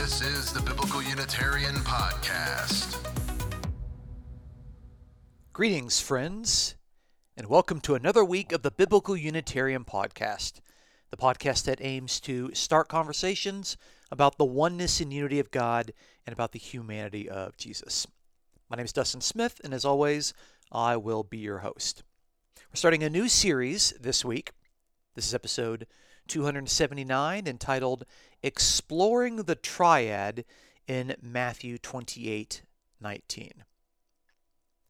This is the Biblical Unitarian Podcast. Greetings, friends, and welcome to another week of the Biblical Unitarian Podcast, the podcast that aims to start conversations about the oneness and unity of God and about the humanity of Jesus. My name is Dustin Smith, and as always, I will be your host. We're starting a new series this week. This is episode 279 entitled Exploring the Triad in Matthew 28 19.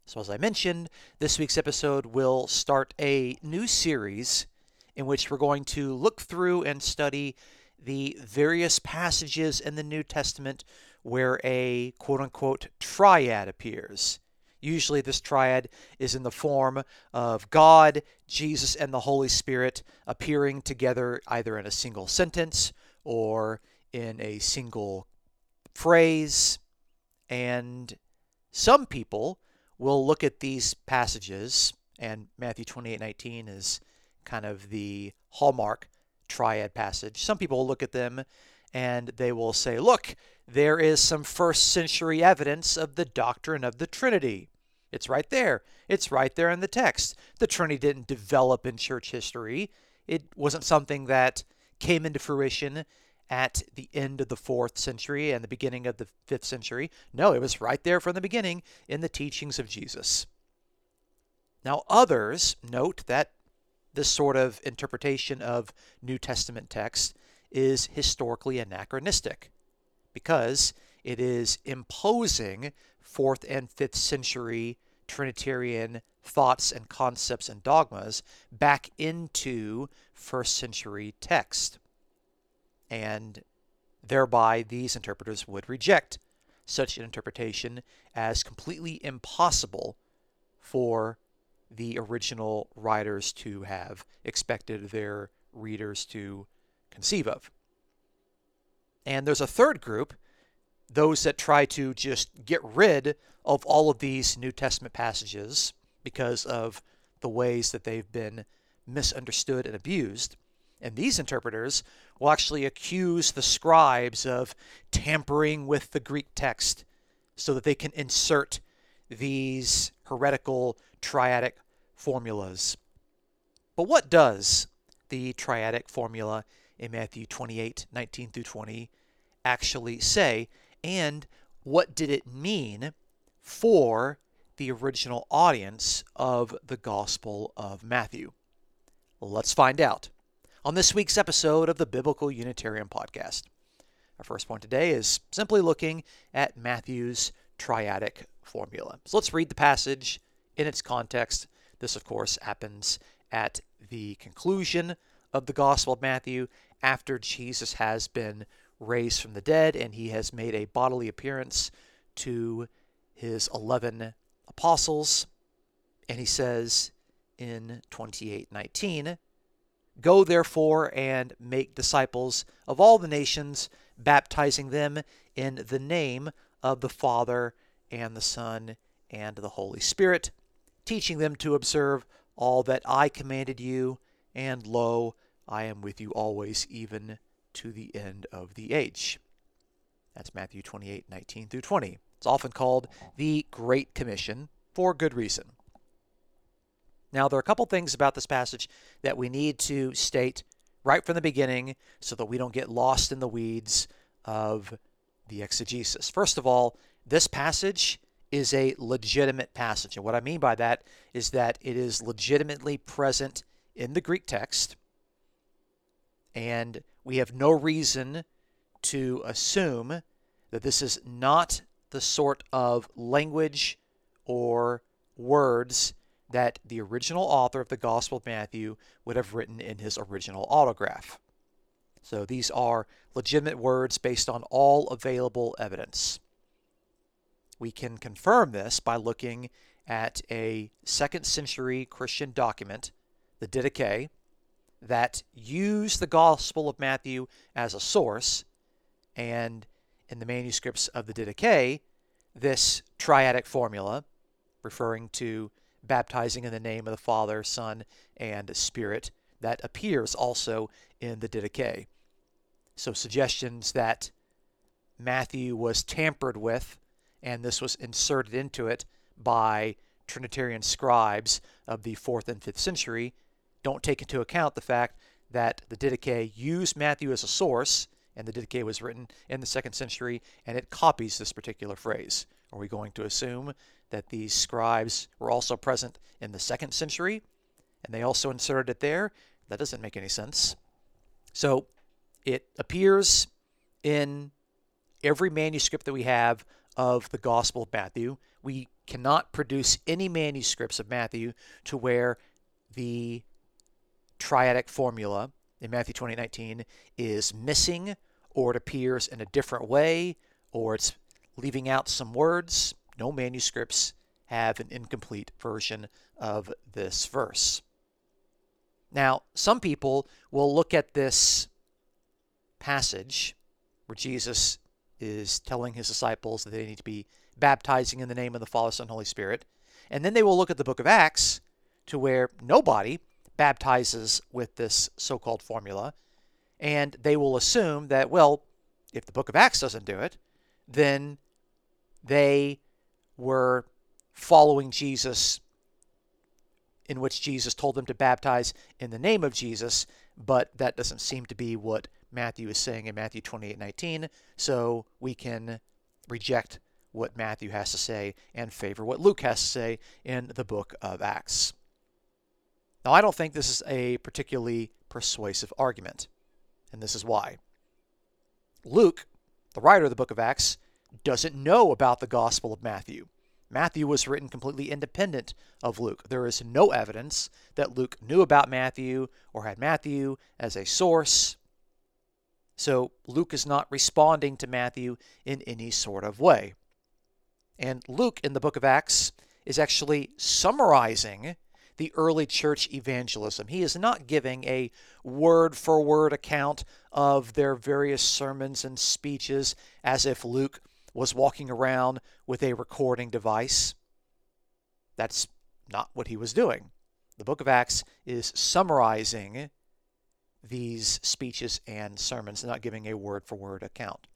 So, as I mentioned, this week's episode will start a new series in which we're going to look through and study the various passages in the New Testament where a quote unquote triad appears. Usually, this triad is in the form of God, Jesus, and the Holy Spirit appearing together either in a single sentence or in a single phrase. And some people will look at these passages, and Matthew 28 19 is kind of the hallmark triad passage. Some people will look at them and they will say, look, there is some first century evidence of the doctrine of the Trinity. It's right there. It's right there in the text. The Trinity didn't develop in church history, it wasn't something that came into fruition at the end of the fourth century and the beginning of the fifth century. No, it was right there from the beginning in the teachings of Jesus. Now, others note that this sort of interpretation of New Testament text is historically anachronistic because it is imposing fourth and fifth century Trinitarian thoughts and concepts and dogmas back into first century text. And thereby, these interpreters would reject such an interpretation as completely impossible for the original writers to have expected their readers to conceive of. And there's a third group, those that try to just get rid of all of these New Testament passages because of the ways that they've been misunderstood and abused. And these interpreters will actually accuse the scribes of tampering with the Greek text so that they can insert these heretical triadic formulas. But what does the triadic formula in Matthew 28 19 through 20 actually say? And what did it mean for the original audience of the Gospel of Matthew? Let's find out on this week's episode of the Biblical Unitarian Podcast. Our first point today is simply looking at Matthew's triadic formula. So let's read the passage in its context. This, of course, happens at the conclusion of the Gospel of Matthew after Jesus has been raised from the dead and he has made a bodily appearance to his 11 apostles. And he says in 28:19, Go therefore and make disciples of all the nations, baptizing them in the name of the Father and the Son and the Holy Spirit, teaching them to observe all that I commanded you, and lo, I am with you always, even to the end of the age. That's Matthew 28 19 through 20. It's often called the Great Commission for good reason. Now, there are a couple things about this passage that we need to state right from the beginning so that we don't get lost in the weeds of the exegesis. First of all, this passage is a legitimate passage. And what I mean by that is that it is legitimately present in the Greek text. And we have no reason to assume that this is not the sort of language or words that the original author of the Gospel of Matthew would have written in his original autograph. So these are legitimate words based on all available evidence. We can confirm this by looking at a second century Christian document, the Didache, that use the Gospel of Matthew as a source, and in the manuscripts of the Didache, this triadic formula, referring to baptizing in the name of the Father, Son, and Spirit. That appears also in the Didache. So suggestions that Matthew was tampered with and this was inserted into it by Trinitarian scribes of the 4th and 5th century don't take into account the fact that the Didache used Matthew as a source, and the Didache was written in the 2nd century, and it copies this particular phrase. Are we going to assume that these scribes were also present in the 2nd century, and they also inserted it there? That doesn't make any sense. So it appears in every manuscript that we have of the Gospel of Matthew. We cannot produce any manuscripts of Matthew to where the triadic formula in Matthew 20:19 is missing or it appears in a different way or it's leaving out some words. No manuscripts have an incomplete version of this verse. Now, some people will look at this passage where Jesus is telling his disciples that they need to be baptizing in the name of the Father, Son, Holy Spirit. And then they will look at the book of Acts to where nobody baptizes with this so called formula. And they will assume that, well, if the book of Acts doesn't do it, then they were following Jesus, in which Jesus told them to baptize in the name of Jesus, but that doesn't seem to be what Matthew is saying in Matthew 28:19, so we can reject what Matthew has to say and favor what Luke has to say in the book of Acts. Now, I don't think this is a particularly persuasive argument, and this is why. Luke, the writer of the book of Acts, doesn't know about the Gospel of Matthew. Matthew was written completely independent of Luke. There is no evidence that Luke knew about Matthew or had Matthew as a source. So Luke is not responding to Matthew in any sort of way. And Luke in the book of Acts is actually summarizing the early church evangelism. He is not giving a word for word account of their various sermons and speeches as if Luke was walking around with a recording device. That's not what he was doing. The book of Acts is summarizing these speeches and sermons, not giving a word for word account.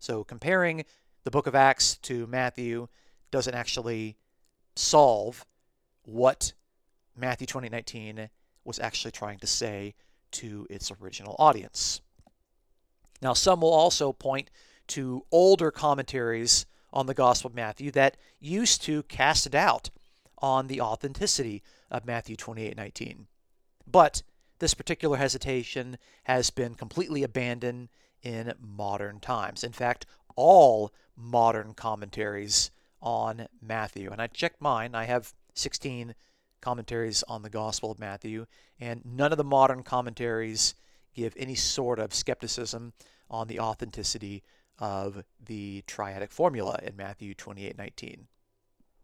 So comparing the book of Acts to Matthew doesn't actually solve what Matthew 2019 was actually trying to say to its original audience. Now, some will also point to older commentaries on the Gospel of Matthew that used to cast doubt on the authenticity of Matthew 28:19. But this particular hesitation has been completely abandoned in modern times. In fact, all modern commentaries on Matthew, and I checked mine, I have 16 commentaries on the Gospel of Matthew, and none of the modern commentaries give any sort of skepticism on the authenticity of the triadic formula in Matthew 28:19.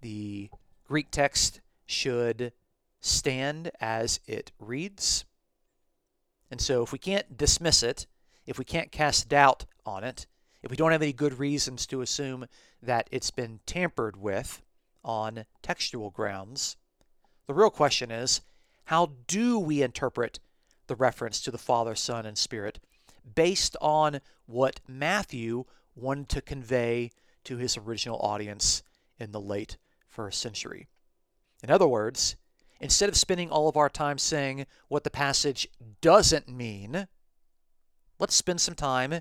The Greek text should stand as it reads. And so if we can't dismiss it, if we can't cast doubt on it, if we don't have any good reasons to assume that it's been tampered with on textual grounds, the real question is how do we interpret the reference to the Father, Son, and Spirit based on what Matthew wanted to convey to his original audience in the late first century? In other words, instead of spending all of our time saying what the passage doesn't mean, let's spend some time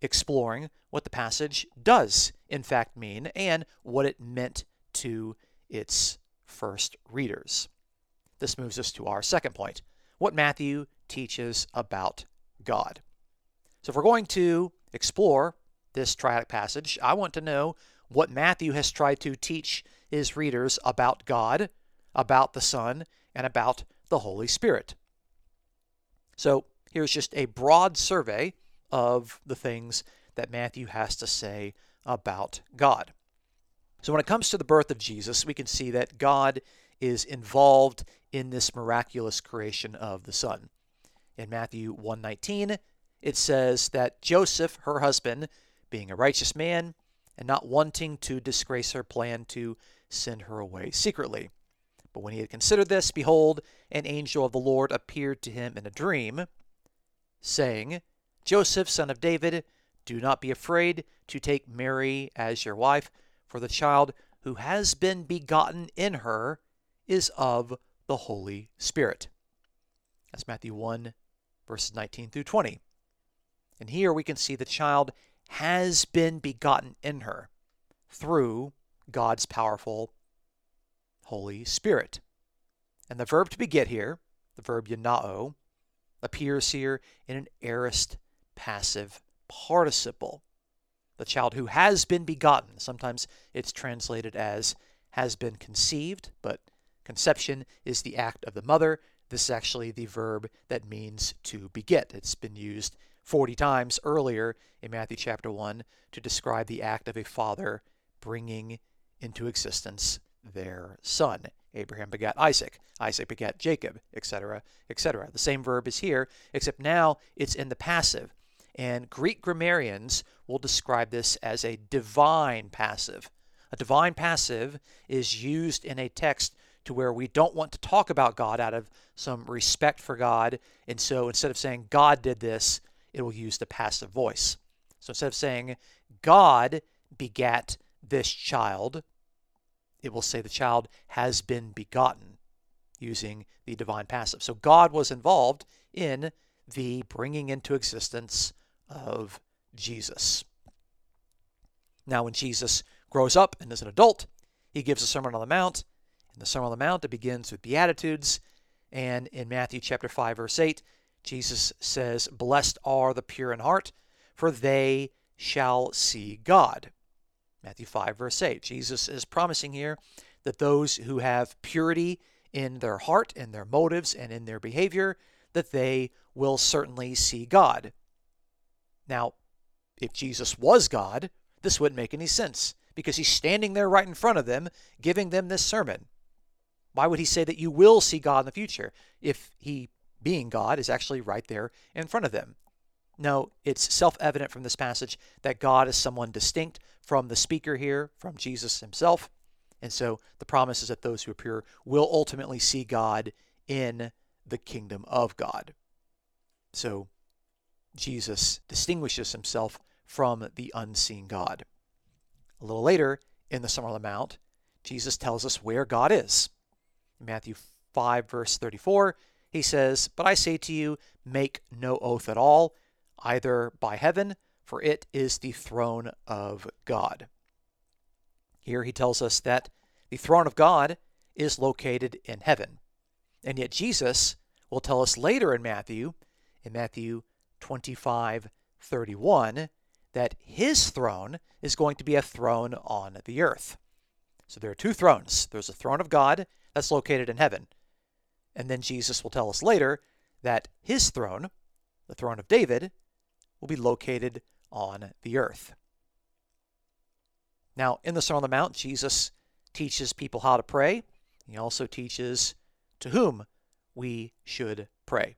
exploring what the passage does, in fact, mean and what it meant to its first readers. This moves us to our second point what Matthew teaches about God. So, if we're going to explore this triadic passage, I want to know what Matthew has tried to teach his readers about God, about the Son, and about the Holy Spirit. So, here's just a broad survey of the things that Matthew has to say about God. So, when it comes to the birth of Jesus, we can see that God is involved in this miraculous creation of the Son. In Matthew 1:19, it says that Joseph, her husband, being a righteous man and not wanting to disgrace her, plan to send her away secretly. But when he had considered this, behold, an angel of the Lord appeared to him in a dream, saying, Joseph, son of David, do not be afraid to take Mary as your wife, for the child who has been begotten in her is of the Holy Spirit. That's Matthew 1, verses 19 through 20. And here we can see the child has been begotten in her through God's powerful Holy Spirit. And the verb to beget here, the verb gennao, appears here in an aorist passive participle. The child who has been begotten, sometimes it's translated as has been conceived, but conception is the act of the mother. This is actually the verb that means to beget. It's been used 40 times earlier in Matthew chapter 1 to describe the act of a father bringing into existence their son. Abraham begat Isaac, Isaac begat Jacob, etc., etc. The same verb is here, except now it's in the passive. And Greek grammarians will describe this as a divine passive. A divine passive is used in a text to where we don't want to talk about God out of some respect for God. And so instead of saying God did this, it will use the passive voice. So instead of saying God begat this child, it will say the child has been begotten using the divine passive. So God was involved in the bringing into existence of Jesus. Now, when Jesus grows up and is an adult, he gives a Sermon on the Mount. In the Sermon on the Mount, it begins with Beatitudes. And in Matthew chapter 5, verse 8, Jesus says, Blessed are the pure in heart, for they shall see God. Matthew 5, verse 8. Jesus is promising here that those who have purity in their heart, in their motives, and in their behavior, that they will certainly see God. Now, if Jesus was God, this wouldn't make any sense because he's standing there right in front of them, giving them this sermon. Why would he say that you will see God in the future if he, being God, is actually right there in front of them? No, it's self evident from this passage that God is someone distinct from the speaker here, from Jesus himself. And so the promise is that those who appear will ultimately see God in the kingdom of God. So Jesus distinguishes himself from the unseen God. A little later in the Sermon on the Mount, Jesus tells us where God is. In Matthew 5, verse 34, he says, But I say to you, make no oath at all either by heaven, for it is the throne of God. Here he tells us that the throne of God is located in heaven. And yet Jesus will tell us later in Matthew, in Matthew 25 31, that his throne is going to be a throne on the earth. So there are two thrones. There's a throne of God that's located in heaven. And then Jesus will tell us later that his throne, the throne of David, will be located on the earth. Now, in the Sermon on the Mount, Jesus teaches people how to pray. He also teaches to whom we should pray.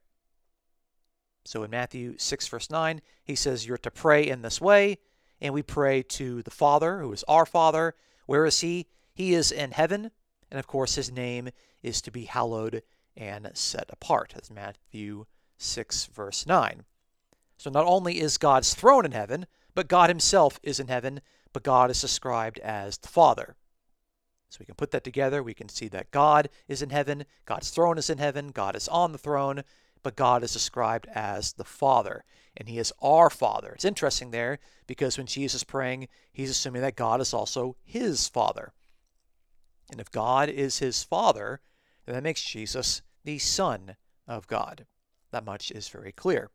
So in Matthew 6, verse 9, he says, You're to pray in this way, and we pray to the Father, who is our Father. Where is he? He is in heaven, and of course, his name is to be hallowed and set apart. That's Matthew 6, verse 9. So not only is God's throne in heaven, but God himself is in heaven, but God is described as the Father. So we can put that together. We can see that God is in heaven, God's throne is in heaven, God is on the throne, but God is described as the Father, and He is our Father. It's interesting there because when Jesus is praying, He's assuming that God is also His Father. And if God is His Father, then that makes Jesus the Son of God. That much is very clear.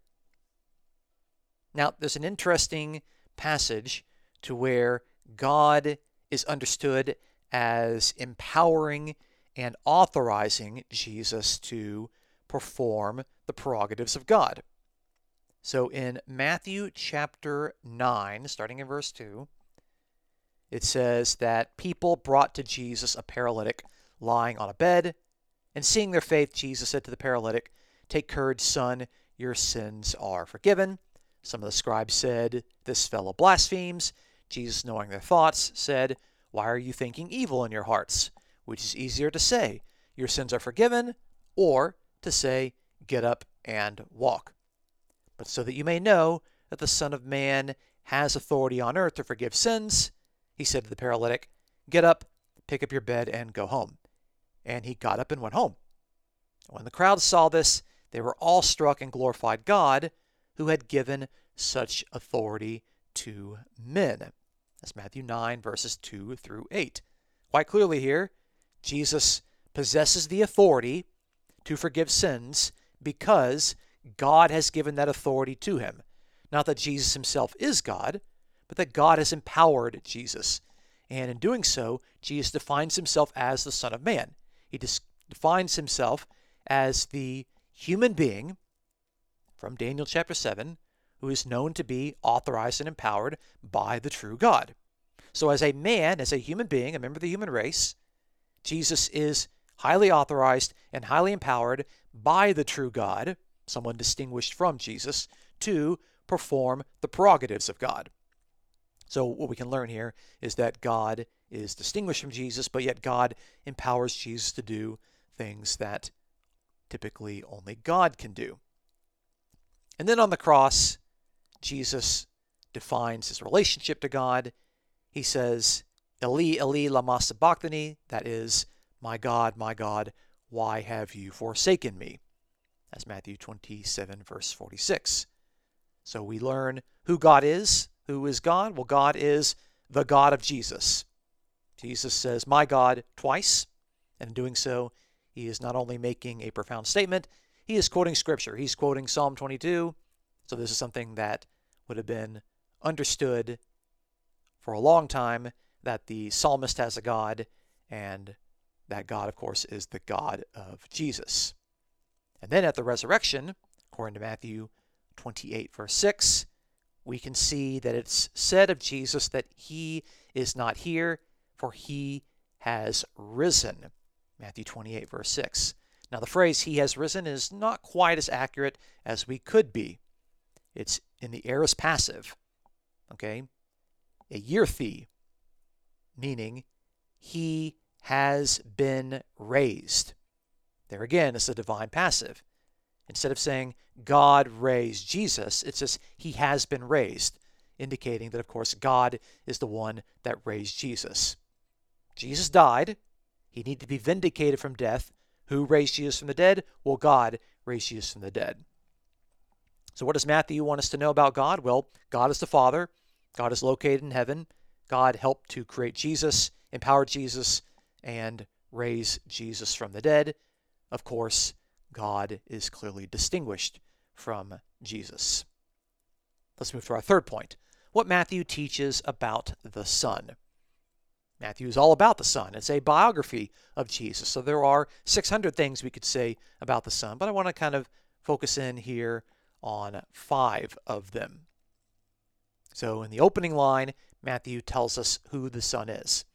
Now, there's an interesting passage to where God is understood as empowering and authorizing Jesus to perform the prerogatives of God. So in Matthew chapter 9, starting in verse 2, it says that people brought to Jesus a paralytic lying on a bed, and seeing their faith, Jesus said to the paralytic, Take courage, son, your sins are forgiven. Some of the scribes said, This fellow blasphemes. Jesus, knowing their thoughts, said, Why are you thinking evil in your hearts? Which is easier to say, Your sins are forgiven, or to say, Get up and walk. But so that you may know that the Son of Man has authority on earth to forgive sins, he said to the paralytic, Get up, pick up your bed, and go home. And he got up and went home. When the crowd saw this, they were all struck and glorified God, who had given such authority to men. That's Matthew 9, verses 2 through 8. Quite clearly here, Jesus possesses the authority to forgive sins because God has given that authority to him. Not that Jesus himself is God, but that God has empowered Jesus. And in doing so, Jesus defines himself as the Son of Man. He defines himself as the human being from Daniel chapter 7 who is known to be authorized and empowered by the true God. So, as a man, as a human being, a member of the human race, Jesus is highly authorized and highly empowered by the true God, someone distinguished from Jesus, to perform the prerogatives of God. So, what we can learn here is that God is distinguished from Jesus, but yet God empowers Jesus to do things that typically only God can do. And then on the cross, Jesus defines his relationship to God. He says, Eli, Eli, lama sabachthani, that is, my God, my God, why have you forsaken me? That's Matthew 27, verse 46. So we learn who God is. Who is God? Well, God is the God of Jesus. Jesus says, My God, twice. And in doing so, he is not only making a profound statement, he is quoting Scripture. He's quoting Psalm 22. So this is something that would have been understood for a long time that the psalmist has a God, and that God, of course, is the God of Jesus. And then at the resurrection, according to Matthew 28, verse 6, we can see that it's said of Jesus that he is not here, for he has risen. Matthew 28, verse 6. Now, the phrase he has risen is not quite as accurate as we could be. It's in the aorist passive, okay? egerthe, meaning he has been raised. There again, it's a divine passive. Instead of saying God raised Jesus, it says he has been raised, indicating that, of course, God is the one that raised Jesus. Jesus died, he needed to be vindicated from death. Who raised Jesus from the dead? Well, God raised Jesus from the dead. So, what does Matthew want us to know about God? Well, God is the Father. God is located in heaven. God helped to create Jesus, empowered Jesus, and raise Jesus from the dead. Of course, God is clearly distinguished from Jesus. Let's move to our third point what Matthew teaches about the Son. Matthew is all about the Son. It's a biography of Jesus. So there are 600 things we could say about the Son, but I want to kind of focus in here on five of them. So in the opening line, Matthew tells us who the Son is.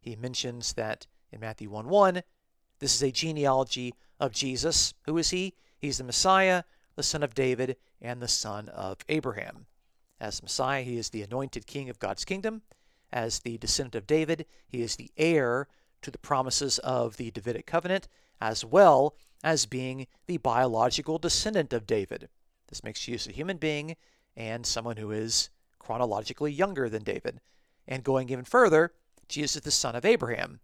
He mentions that in Matthew 1 1, this is a genealogy of Jesus. Who is he? He's the Messiah, the son of David, and the son of Abraham. As Messiah, he is the anointed king of God's kingdom. As the descendant of David, he is the heir to the promises of the Davidic covenant, as well as being the biological descendant of David. This makes Jesus a human being and someone who is chronologically younger than David. And going even further, Jesus is the son of Abraham,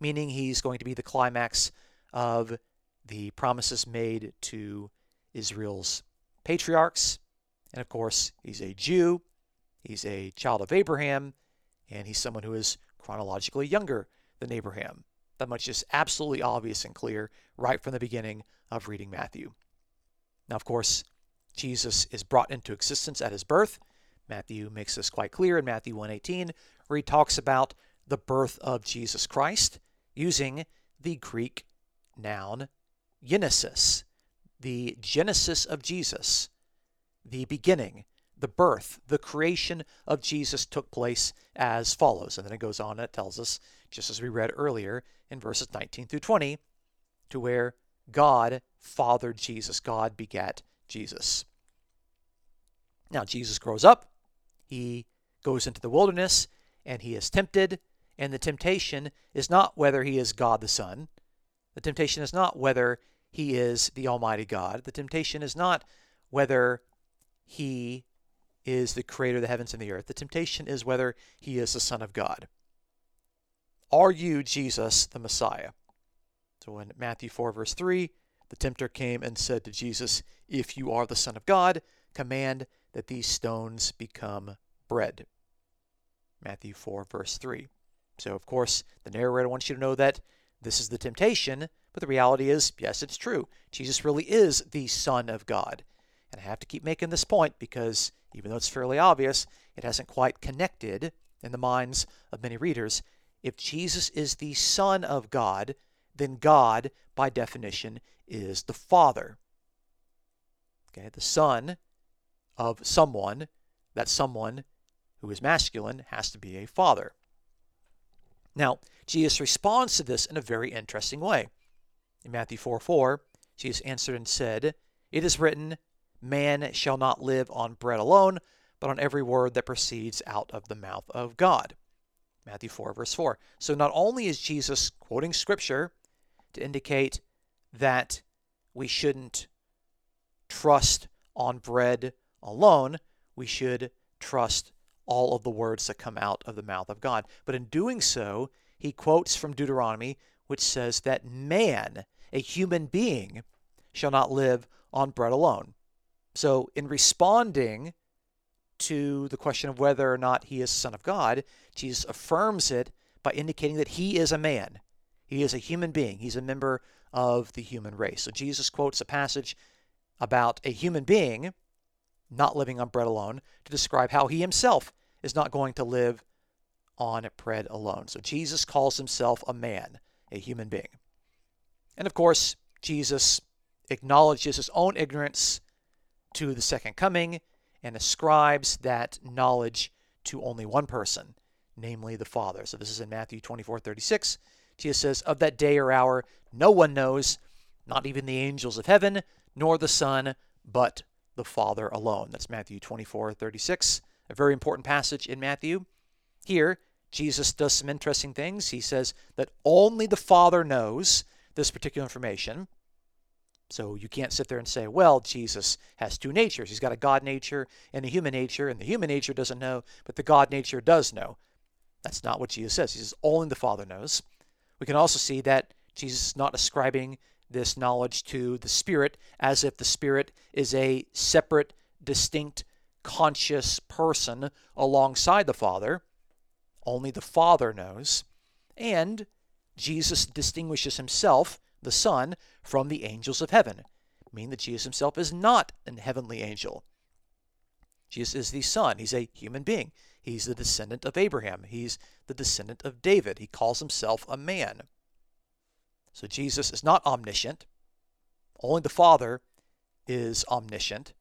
meaning he's going to be the climax of the promises made to Israel's patriarchs. And of course, he's a Jew, he's a child of Abraham, and he's someone who is chronologically younger than Abraham. That much is absolutely obvious and clear right from the beginning of reading Matthew. Now, of course, Jesus is brought into existence at his birth. Matthew makes this quite clear in Matthew 1:18, where he talks about the birth of Jesus Christ using the Greek noun genesis, the genesis of Jesus, the beginning, the birth, the creation of Jesus took place as follows. And then it goes on and it tells us, just as we read earlier in verses 19 through 20, to where God fathered Jesus, God begat Jesus. Now, Jesus grows up, he goes into the wilderness, and he is tempted. And the temptation is not whether he is God the Son. The temptation is not whether he is the Almighty God. The temptation is not whether he is the creator of the heavens and the earth. The temptation is whether he is the Son of God. Are you Jesus, the Messiah? So in Matthew 4, verse 3, the tempter came and said to Jesus, If you are the Son of God, command that these stones become bread. Matthew 4, verse 3. So, of course, the narrator wants you to know that this is the temptation, but the reality is, yes, it's true. Jesus really is the Son of God. And I have to keep making this point because even though it's fairly obvious, it hasn't quite connected in the minds of many readers. If Jesus is the Son of God, then God, by definition, is the Father. Okay, the Son of someone, that someone who is masculine has to be a father. Now, Jesus responds to this in a very interesting way. In Matthew 4 4, Jesus answered and said, It is written, Man shall not live on bread alone, but on every word that proceeds out of the mouth of God. Matthew 4, verse 4. So not only is Jesus quoting Scripture to indicate that we shouldn't trust on bread alone, we should trust all of the words that come out of the mouth of God. But in doing so, he quotes from Deuteronomy, which says that man, a human being, shall not live on bread alone. So, in responding to the question of whether or not he is Son of God, Jesus affirms it by indicating that he is a man. He is a human being. He's a member of the human race. So, Jesus quotes a passage about a human being not living on bread alone to describe how he himself is not going to live on bread alone. So Jesus calls himself a man, a human being. And of course, Jesus acknowledges his own ignorance to the second coming and ascribes that knowledge to only one person, namely the Father. So this is in Matthew 24 36. Jesus says, Of that day or hour, no one knows, not even the angels of heaven, nor the Son, but the Father alone. That's Matthew 24 36 a very important passage in Matthew. Here, Jesus does some interesting things. He says that only the Father knows this particular information. So you can't sit there and say, well, Jesus has two natures. He's got a God nature and a human nature, and the human nature doesn't know, but the God nature does know. That's not what Jesus says. He says only the Father knows. We can also see that Jesus is not ascribing this knowledge to the Spirit as if the Spirit is a separate, distinct conscious person alongside the Father. Only the Father knows. And Jesus distinguishes himself, the Son, from the angels of heaven, meaning that Jesus himself is not an heavenly angel. Jesus is the Son. He's a human being. He's the descendant of Abraham. He's the descendant of David. He calls himself a man. So Jesus is not omniscient. Only the Father is omniscient.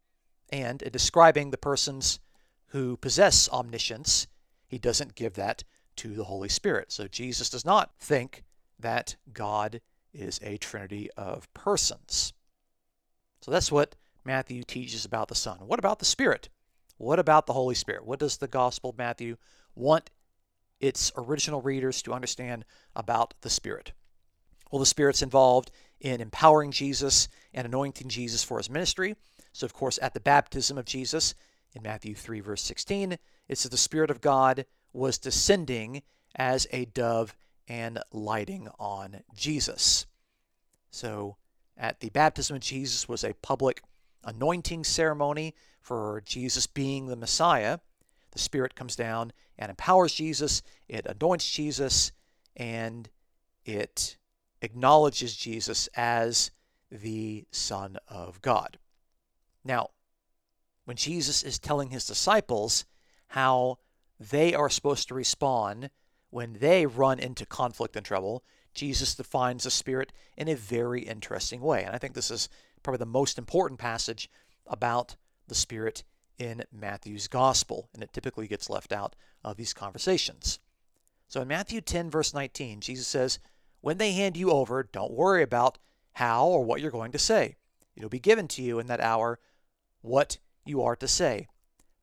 And in describing the persons who possess omniscience, he doesn't give that to the Holy Spirit. So Jesus does not think that God is a trinity of persons. So that's what Matthew teaches about the Son. What about the Spirit? What about the Holy Spirit? What does the Gospel of Matthew want its original readers to understand about the Spirit? Well, the Spirit's involved in empowering Jesus and anointing Jesus for his ministry. So, of course, at the baptism of Jesus in Matthew 3, verse 16, it says the Spirit of God was descending as a dove and lighting on Jesus. So, at the baptism of Jesus was a public anointing ceremony for Jesus being the Messiah. The Spirit comes down and empowers Jesus, it anoints Jesus, and it acknowledges Jesus as the Son of God. Now, when Jesus is telling his disciples how they are supposed to respond when they run into conflict and trouble, Jesus defines the Spirit in a very interesting way. And I think this is probably the most important passage about the Spirit in Matthew's Gospel, and it typically gets left out of these conversations. So in Matthew 10, verse 19, Jesus says, When they hand you over, don't worry about how or what you're going to say. It'll be given to you in that hour what you are to say.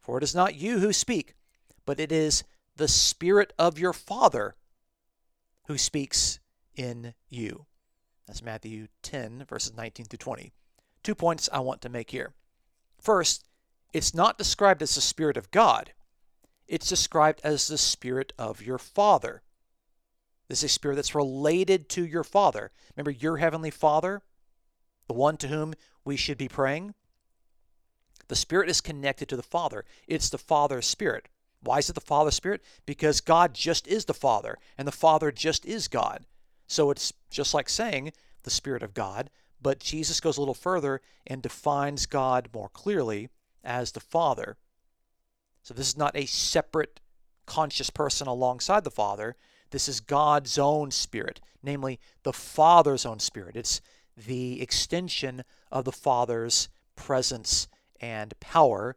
For it is not you who speak, but it is the Spirit of your Father who speaks in you. That's Matthew 10, verses 19 through 20. Two points I want to make here. First, it's not described as the Spirit of God, it's described as the Spirit of your Father. This is a spirit that's related to your Father. Remember, your Heavenly Father, the one to whom we should be praying? The Spirit is connected to the Father. It's the Father's Spirit. Why is it the Father's Spirit? Because God just is the Father, and the Father just is God. So it's just like saying the Spirit of God, but Jesus goes a little further and defines God more clearly as the Father. So this is not a separate conscious person alongside the Father. This is God's own Spirit, namely the Father's own Spirit. It's the extension of the Father's presence and power,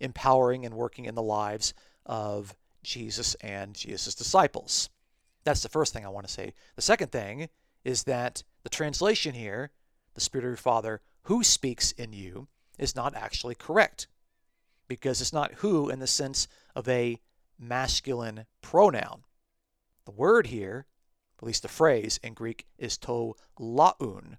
empowering and working in the lives of Jesus and Jesus' disciples. That's the first thing I want to say. The second thing is that the translation here, the Spirit of your Father who speaks in you, is not actually correct because it's not who in the sense of a masculine pronoun. The word here, at least the phrase in Greek, is to laloun.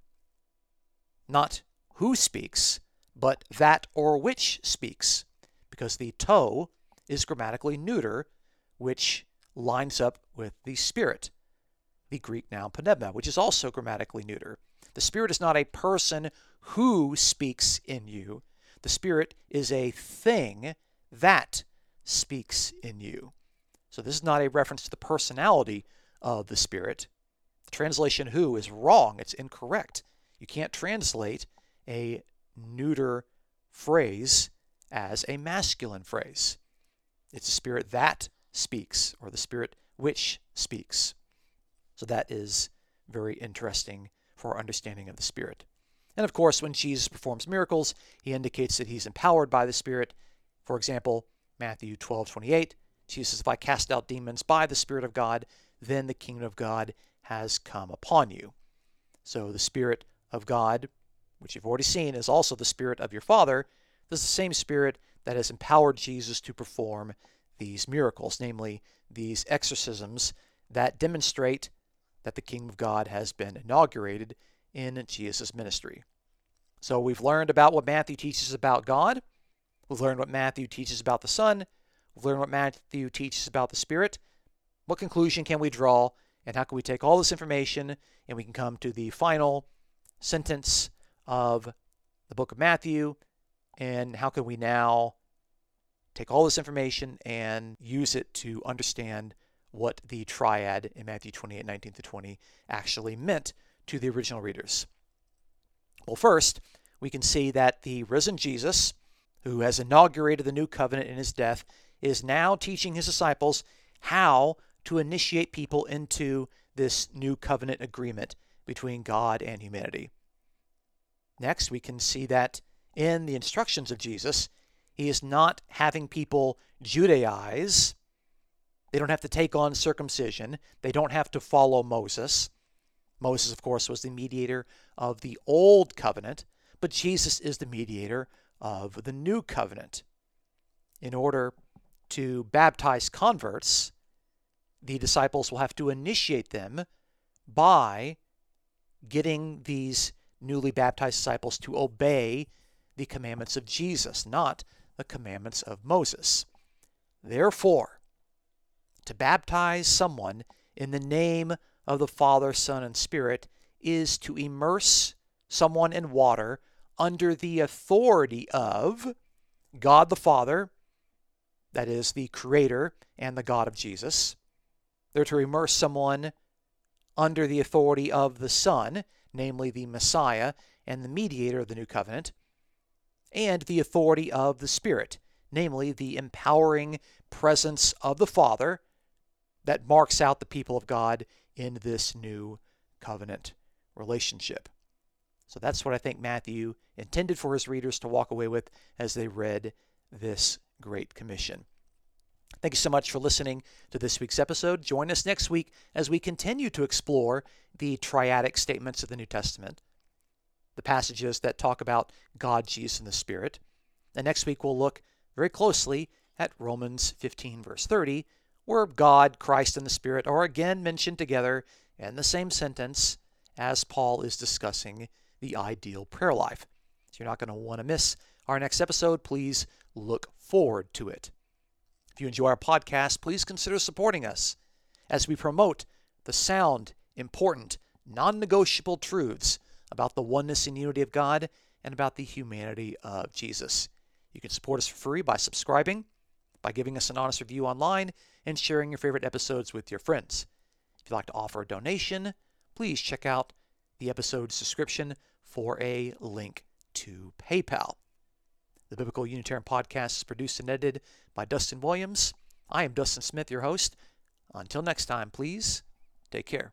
Not who speaks, but that or which speaks, because the to is grammatically neuter, which lines up with the spirit, the Greek noun pneuma, which is also grammatically neuter. The spirit is not a person who speaks in you. The spirit is a thing that speaks in you. So this is not a reference to the personality of the spirit. The translation who is wrong, it's incorrect. You can't translate a neuter phrase as a masculine phrase. It's the spirit that speaks, or the spirit which speaks. So that is very interesting for our understanding of the Spirit. And of course, when Jesus performs miracles, he indicates that he's empowered by the Spirit. For example, Matthew 12 28, Jesus says, If I cast out demons by the Spirit of God, then the kingdom of God has come upon you. So the Spirit of God, which you've already seen, is also the Spirit of your Father. This is the same Spirit that has empowered Jesus to perform these miracles, namely these exorcisms that demonstrate that the kingdom of God has been inaugurated in Jesus' ministry. So we've learned about what Matthew teaches about God. We've learned what Matthew teaches about the Son. We've learned what Matthew teaches about the Spirit. What conclusion can we draw, and how can we take all this information and we can come to the final sentence of the book of Matthew? And how can we now take all this information and use it to understand what the triad in Matthew 28 19 to 20 actually meant to the original readers. Well, first, we can see that the risen Jesus, who has inaugurated the new covenant in his death, is now teaching his disciples how to initiate people into this new covenant agreement between God and humanity. Next, we can see that in the instructions of Jesus, he is not having people Judaize. They don't have to take on circumcision. They don't have to follow Moses. Moses, of course, was the mediator of the old covenant, but Jesus is the mediator of the new covenant. In order to baptize converts, the disciples will have to initiate them by getting these newly baptized disciples to obey the commandments of Jesus, not the commandments of Moses. Therefore, to baptize someone in the name of the Father, Son, and Spirit is to immerse someone in water under the authority of God the Father, that is, the Creator and the God of Jesus. They're to immerse someone under the authority of the Son, namely the Messiah and the mediator of the new covenant and the authority of the Spirit, namely the empowering presence of the Father that marks out the people of God in this new covenant relationship. So that's what I think Matthew intended for his readers to walk away with as they read this Great Commission. Thank you so much for listening to this week's episode. Join us next week as we continue to explore the triadic statements of the New Testament the passages that talk about God, Jesus, and the Spirit. And next week we'll look very closely at Romans 15, verse 30, where God, Christ, and the Spirit are again mentioned together in the same sentence as Paul is discussing the ideal prayer life. So you're not going to want to miss our next episode, please look forward to it. If you enjoy our podcast, please consider supporting us as we promote the sound, important, non negotiable truths about the oneness and unity of God and about the humanity of Jesus. You can support us for free by subscribing, by giving us an honest review online, and sharing your favorite episodes with your friends. If you'd like to offer a donation, please check out the episode's description for a link to PayPal. The Biblical Unitarian Podcast is produced and edited by Dustin Williams. I am Dustin Smith, your host. Until next time, please take care.